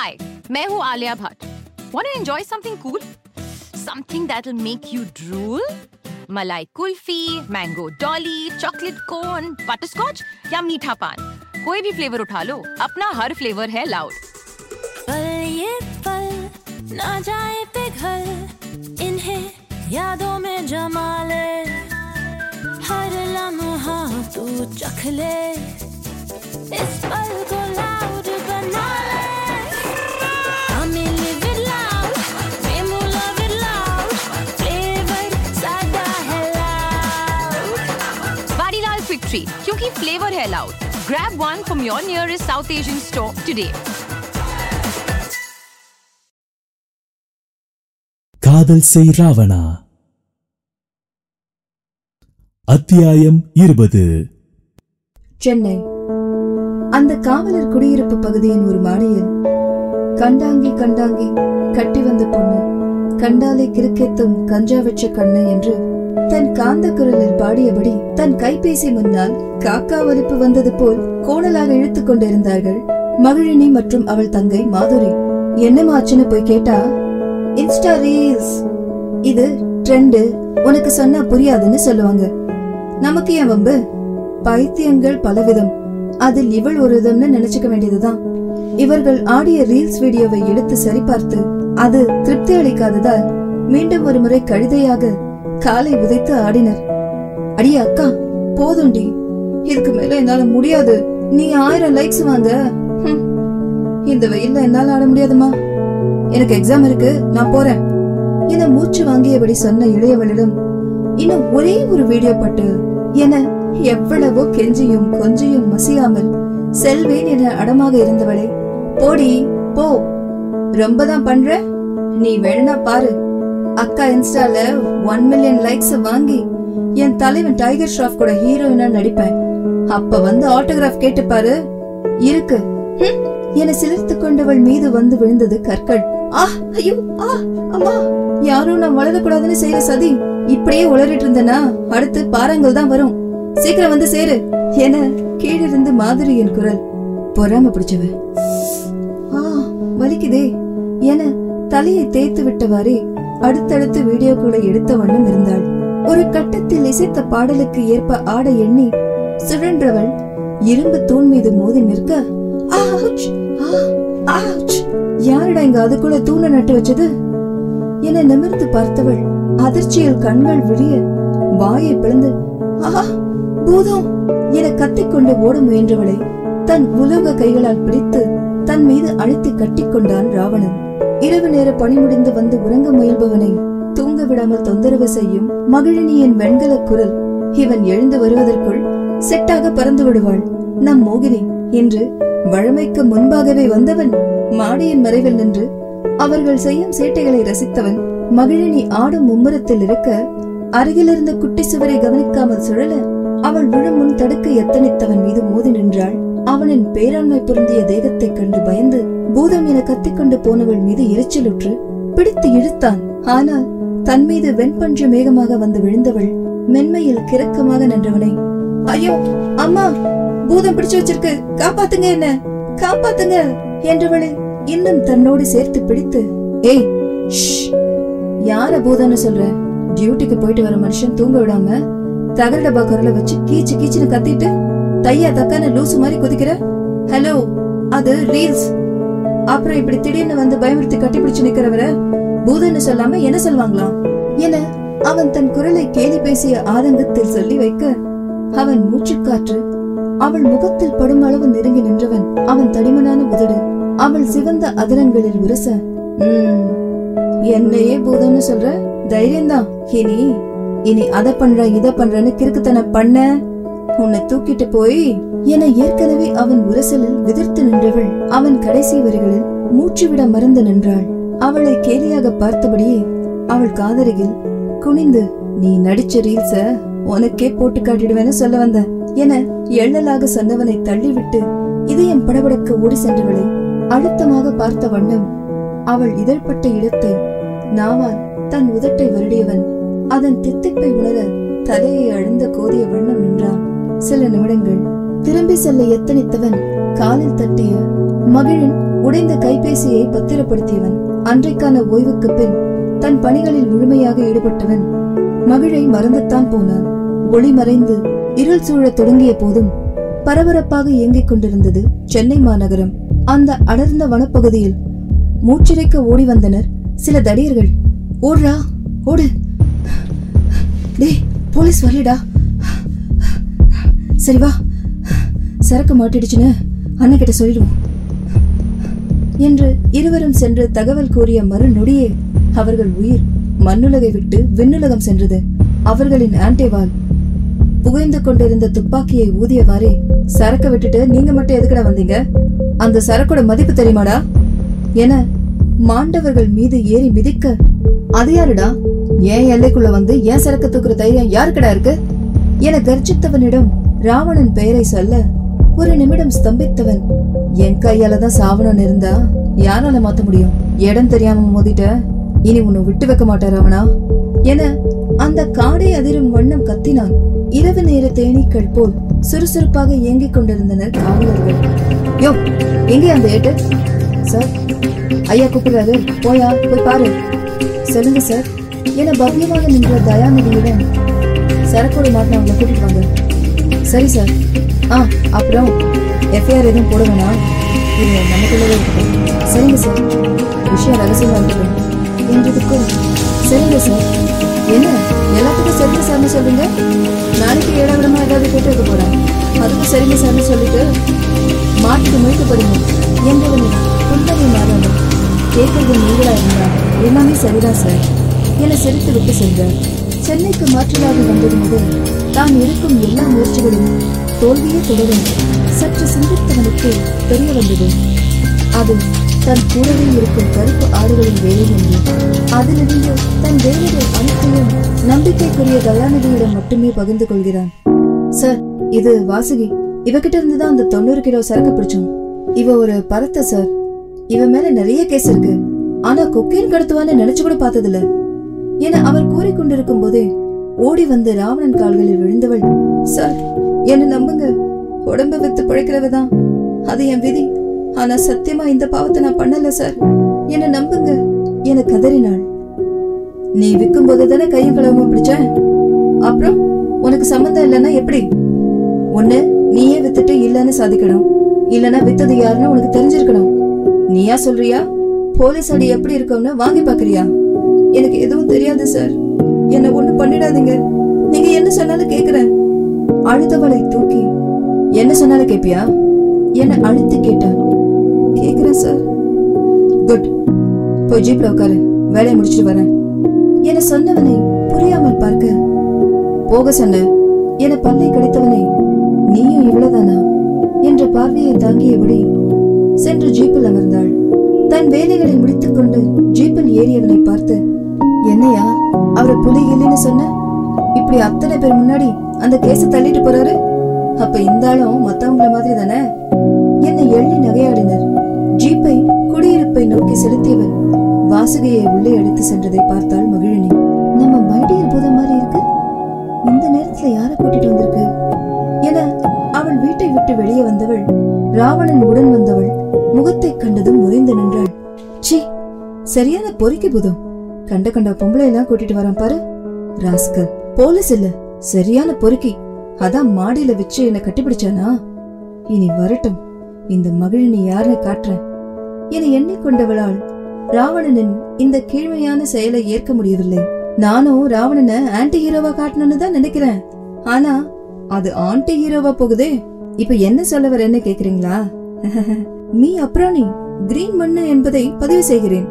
Hi, मैं हूँ Alia Bhatt. Want to enjoy something cool? Something that'll make you drool? Malai kulfi mango dolly chocolate cone butterscotch या मीठा पान। कोई भी फ्लेवर उठा लो अपना हर फ्लेवर है लाउड पल ये पल ना जाए पिघल इन्हें यादों में जमा ले। हर लम्हा तू चख ले। इस पल को लाउड बना ले। वाडीलाल क्विक ट्रीट क्योंकि फ्लेवर है loud grab one from your nearest South Asian store today காதல் செய் ராவணா அத்தியாயம் இருபது சென்னை அந்த காவலர் குடியிருப்பு பகுதியின் ஒரு மாடியில் கண்டாங்கி கண்டாங்கி கட்டி வந்த பொண்ணு கண்டாலே கிறுக்கெத்தும் கஞ்சா வச்ச கண்ணு என்று தன் காந்த குரலில் பாடியபடி தன் கைபேசி முன்னால் காக்கா ஒலிப்பு வந்தது போல் கோணலாக இழுத்துக் கொண்டிருந்தார்கள். மகிழினி மற்றும் அவள் தங்கை மாதுரி. என்னமாச்சுன்னு போய் கேட்டா? Insta reels. இது ட்ரெண்டு. உனக்கு சொன்னா புரியாதுன்னு சொல்லுவாங்க. நமக்கு ஏன் வம்பு? பைத்தியங்கள் பலவிதம். அதில் இவள் ஒரு விதம்னு நினைச்சுக்க வேண்டியதுதான். இவர்கள் ஆடிய ரீல்ஸ் வீடியோவை எடுத்து சரிபார்த்து அது திருப்தி அளிக்காததால் மீண்டும் ஒரு முறை கழுதையாக காலை உதைத்து ஆடினர். அடியே அக்கா போதும்டி இதுக்கு மேல என்னால முடியாது. நீ ஆயிரம் லைக்ஸ் வாங்க. இந்த வெயில்ல என்னால ஆட முடியாதுமா. எனக்கு எக்ஸாம் இருக்கு நான் போறேன். என மூச்சு வாங்கியபடி சொன்ன இளையவளிடம் இன்னும் ஒரே ஒரு வீடியோ பட்டு என எவ்வளவோ கெஞ்சியும் கொஞ்சியும் மசியாமல் செல்வேன் என அடமாக இருந்தவளே. போடி போ. ரொம்ப தான் பண்ற? நீ வேணா பாரு. அக்கா இன்ஸ்டால ஒன் மில்லியன் லைக்ஸ் வாங்கி என் தலைவன் டைகர் ஷ்ராஃப் கூட ஹீரோயினா நடிப்பேன். அப்ப வந்து ஆட்டோகிராஃப் கேட்டு பாரு. இருக்கு. என சிலிர்த்து கொண்டவள் மீது வந்து விழுந்தது கற்கள். ஆ ஐயோ ஆ அம்மா யாரும் நான் வளரக்கூடாதுன்னு செய்யற சதி இப்படியே உளறிட்டு இருந்தனா? அடுத்து பாறாங்கல் தான் வரும். சீக்கிரம் வந்து சேரு. என கீழிருந்து மாதிரியின் குரல். பொறாம பிடிச்சவ. ஆ வலிக்குதே. என தலையை தேய்த்து விட்டவாறே அடுத்தடுத்து வீடியோக்களை எடுத்த வண்ணம் இருந்தாள் ஒரு கட்டத்தில் இசைத்த பாடலுக்கு ஏற்ப ஆட எண்ணி சுழன்றவள் இரும்பு தூண் மீது மோதி நிற்க ஆவுச்! யாருடா இங்க அதுக்குள்ள தூண நட்டு வச்சது என நிமிர்ந்து பார்த்தவள் அதிர்ச்சியில் கண்கள் விழிய வாயை பிளந்து ஆஹா பூதம் என கத்திக்கொண்டு ஓட முயன்றவளை தன் உலோக கைகளால் பிடித்து தன் மீது அழுத்தி கட்டிக்கொண்டான் ராவணன். இரவு நேர பணி முடிந்து வந்து உறங்க முயல்பவனை தூங்க விடாமல் தொந்தரவு செய்யும் மகிழினியின் வெண்கல குரல் இவன் எழுந்து வருவதற்குள் செட்டாக பறந்து விடுவாள். நம் மோகினி இன்று வழமைக்கு முன்பாகவே வந்தவன் மாடியின் மறைவில் நின்று அவர்கள் செய்யும் சேட்டைகளை ரசித்தவன் மகிழினி ஆடும் மும்முரத்தில் இருக்க அருகிலிருந்த குட்டி சுவரை கவனிக்காமல் சுழல அவள் விழும் முன் தடுக்க எத்தனித்தவன் மீது மோதி நின்றாள். அவனின் பேராண்மை பொருந்திய தேகத்தைக் கண்டு பயந்து பூதம் என கத்திக்கொண்டு போனவள் மீது எரிச்சலுற்று பிடித்து இழுத்தான். ஆனால் தன் மீது வெண்பஞ்சு மேகமாக வந்து விழுந்தவள் மென்மையில் கிறக்கமாக நின்றவனை ஐயோ அம்மா பூதம் பிடிச்சு வச்சிருக்கு. காப்பாத்துங்க என்ன? காப்பாத்துங்க என்றவளை இன்னும் தன்னோடு சேர்த்து பிடித்து ஏய் யார பூதம்னு சொல்ற? டியூட்டிக்கு போயிட்டு வர மனுஷன் தூங்க விடாம தகர டப்பா குரலை வச்சு கீச்சு கீச்சுன்னு கத்திட்டு தையா தக்கான லூசு மாதிரி குதிக்கிற? ஹலோ அது ரீல்ஸ் அப்புறம் இப்படி திடீர்னு வந்து பயமுறுத்தி கட்டிப்பிடிச்சு நிக்கிறவர பூதன்னு சொல்லாம என்ன சொல்வாங்களாம் என அவன் தன் குரலை கேலி பேசிய ஆதங்கத்தில் சொல்லி வைக்க அவன் மூச்சுக்காற்று அவள் முகத்தில் படும் அளவு நெருங்கி நின்றவன் அவன் தடிமனான உதடு அவள் சிவந்த அதிரங்களில் உரச உம் என்னையே பூதம்னு சொல்ற? தைரியம்தான் இனி இனி அத பண்ற இத பண்றன்னு கிறுக்குத்தனை பண்ண உன்னை தூக்கிட்டு போய் என ஏற்கனவே அவன் உரசலில் விதிர்த்து நின்றவள் அவன் கடைசி வரிகளில் மூச்சுவிட மறந்து நின்றாள். அவளை கேலியாக பார்த்தபடியே அவள் காதருகில் குனிந்து நீ நடிச்ச ரீல்ஸ உனக்கே போட்டு காட்டிடுவேன்னு சொல்ல வந்த என எள்ளலாக சொன்னவனை தள்ளிவிட்டு இதயம் படபடக்க ஓடி சென்றவளை அழுத்தமாக பார்த்த வண்ணம் அவள் இதழ்பட்ட இடத்தை நாவால் தன் உதட்டை வருடியவன் அதன் தித்திப்பை உணர தலையை அழுந்த கோதிய வண்ணம் நின்றான். சில நிமிடங்கள் திரும்பி செல்ல எத்தனித்தவன் காலில் தட்டிய மகிழின் உடைந்த கைபேசியை பத்திரப்படுத்தியவன் அன்றைக்கான ஓய்வுக்கு பின் தன் பணிகளில் முழுமையாக ஈடுபட்டவன் மகிழை மறந்துத்தான் போனான். ஒளி மறைந்து இருள் சூழத் தொடங்கிய போதும் பரபரப்பாக இயங்கிக் கொண்டிருந்தது சென்னை மாநகரம். அந்த அடர்ந்த வனப்பகுதியில் மூச்சிறைக்க ஓடி வந்தனர் சில தடியர்கள். ஓடுறா ஓடு. டே போலீஸ் வரலடா. சரி வா. சரக்கு மாட்டிடுச்சுன்னு அண்ணன் கிட்ட சொல்லிடுவோம். என்று இருவரும் சென்று தகவல் கூறிய மறுநொடியே அவர்கள் உயிர் மண்ணுலகை விட்டு விண்ணுலகம் சென்றது. அவர்களின் ஆண்டேவால் புகைந்து கொண்டிருந்த துப்பாக்கியை ஊதியவாறே சரக்க விட்டுட்டு நீங்க மட்டும் எதுக்கட வந்தீங்க? அந்த சரக்கோட மதிப்பு தெரியுமாடா? என மாண்டவர்கள் மீது ஏறி மிதிக்க அது யாருடா? ஏன் எல்லைக்குள்ள வந்து ஏன் சரக்கு தூக்குற தைரியம் யாருக்கடா இருக்கு? என கர்ஜித்தவனிடம் ராவணன் பெயரை சொல்ல ஒரு நிமிடம் ஸ்தம்பித்தவன். என் கையால தான் சாவணும்னு இருந்தா யாரால மாத்த முடியும்? இடம் தெரியாம மோதிட்ட? இனி உன்னை விட்டு வைக்க மாட்டார் ராவணா. என அந்த காடை அதிரும் வண்ணம் கத்தினான். இரவு நேர தேனீக்கள் போல் சுறுசுறுப்பாக இயங்கிக் கொண்டிருந்தனர் காவலர்கள். யோ எங்கே அந்த ஏட்டு? சார் ஐயா கூப்பிடுறாரு. போயா போய் பாரு. சொல்லுங்க சார். என பவ்யமாக நின்ற தயாநிதியிடம் சரக்கோடு மாட்டினவங்களை கூட்டிட்டு வாங்க. சரி சார். ஆ அப்புறம் எஃப்ஐஆர் எதுவும் போட வேணாம். இது நமக்குள்ளவே இருக்கட்டும் சரிங்க சார். விஷயம் ரகசியமா இருக்கட்டும் எங்களுக்கும் சரிங்க சார். என்ன? எல்லாத்துக்கும் சரிங்க சார்னு சொல்லுங்க நாளைக்கு ஏழாவிடமா ஏதாவது கேட்டு வைக்க போறேன். அதுக்கும் சரிங்க சார்னு சொல்லிட்டு மாட்டுக்கு முயக்கப்படுங்க என்றவனை புன்னகை மாறாமல் கேட்கறது நீங்களாக இருந்தா? எல்லாமே சரிதான் சார். என்னை சிரித்து விட்டு சென்றார் சென்னைக்கு மாற்றலாக வந்தது முதல் தான் இருக்கும் எல்லா முயற்சிகளும் தோல்வியே தொடரும். சற்று சிந்தித்தவனுக்கு தெரிய வந்தது. அது தன் கூடவே இருக்கும் கருப்பு ஆடுகளின் வேலை என்று. அதிலிருந்து தன் வேலைகள் அனைத்தையும் நம்பிக்கைக்குரிய தயாநிதியிடம் மட்டுமே பகிர்ந்து கொள்கிறான். சார் இது வாசுகி. இவகிட்ட இருந்து தான் அந்த தொண்ணூறு கிலோ சரக்கு பிடிச்சோம். இவ ஒரு பரத்த சார். இவ மேல நிறைய கேஸ் இருக்கு. ஆனா கொக்கைன் கடத்துவான்னு நினைச்சு கூட பார்த்ததில்ல. என அவர் கூறிக்கொண்டிருக்கும் போதே ஓடி வந்து ராவணன் கால்களில் விழுந்தவள் சார் என்ன நம்புங்க. உடம்ப வித்து பிழைக்கிறவ தான் அது என் விதி. ஆனா சத்தியமா இந்த பாவத்தை நான் பண்ணல சார். என்ன நம்புங்க. என கதறினாள். நீ விற்கும் போது தானே கையும் களவுமா பிடிச்ச? அப்புறம் உனக்கு சம்மந்தம் இல்லைன்னா எப்படி? ஒண்ணு நீயே வித்துட்டு இல்லன்னு சாதிக்கணும். இல்லனா வித்தது யாருன்னு உனக்கு தெரிஞ்சிருக்கணும். நீயா சொல்றியா? போலீஸ் அடி எப்படி இருக்கும்னு வாங்கி பாக்குறியா? எனக்கு எதுவும் தெரியாது சார் என்ன ஒண்ணு பண்ணிடாதீங்க. நீங்க என்ன சொன்னாலும் கேக்குறேன். அழுதவளை தூக்கி. என்ன சொன்னாலும் கேப்பியா? என்ன அழுத்து கேட்டான் கேக்குறேன் சார் குட் போய் ஜீப்ல உட்காரு. வேலையை முடிச்சிட்டு வரேன். என சொன்னவனை புரியாமல் பார்க்க. போக சொன்ன என பல்லை கடித்தவனை நீயும் இவ்வளவுதானா? என்ற பார்வையை தாங்கியபடி சென்று ஜீப்பில் அமர்ந்தாள். தன் வேலைகளை முடித்துக்கொண்டு ஜீப்பில் ஏறியவனை பார்த்து என்னையா? அவரை புலி இல்லைன்னு சொன்ன? இப்படி அத்தனை பேர் முன்னாடி அந்த கேஸ தள்ளிட்டு போறாரு? அப்ப இந்த ஆளும் மத்தவங்கள மாதிரி தானே? என்னை எள்ளி நகையாடினர். ஜீப்பை குடியிருப்பை நோக்கி செலுத்தியவன் வாசுகையை உள்ளே அடித்து சென்றதை பார்த்தாள் மகிழினி நம்ம மைடியர் பூதம் மாதிரி இருக்கு? இந்த நேரத்துல யார கூட்டிட்டு வந்திருக்கு? என அவள் வீட்டை விட்டு வெளியே வந்தவள் ராவணன் உடன் வந்தவள் முகத்தை கண்டதும் முறிந்து நின்றாள். ச்சீ சரியான பொறுக்கி புதம். கண்ட கண்ட பொம்பளை எல்லாம் கூட்டிட்டு வரான் பாரு. ராஸ்கல் போலீஸ் இல்ல சரியான பொறுக்கி. அதான் மாடியில வச்சு என்ன கட்டிப்பிடிச்சானா? இனி வரட்டும் இந்த மகிழினி யாருன்னு காட்டுறேன். என எண்ணிக்கொண்டவளால் ராவணனின் இந்த கீழ்மையான செயலை ஏற்க முடியவில்லை. நானும் ராவணனை ஆன்டி ஹீரோவா காட்டணும்னு தான் நினைக்கிறேன். ஆனா அது ஆன்டி ஹீரோவா போகுதே. இப்ப என்ன சொல்ல வரேன்னு கேக்குறீங்களா? மீ அப்ராணி கிரீன் மண்ணு என்பதை பதிவு செய்கிறேன்.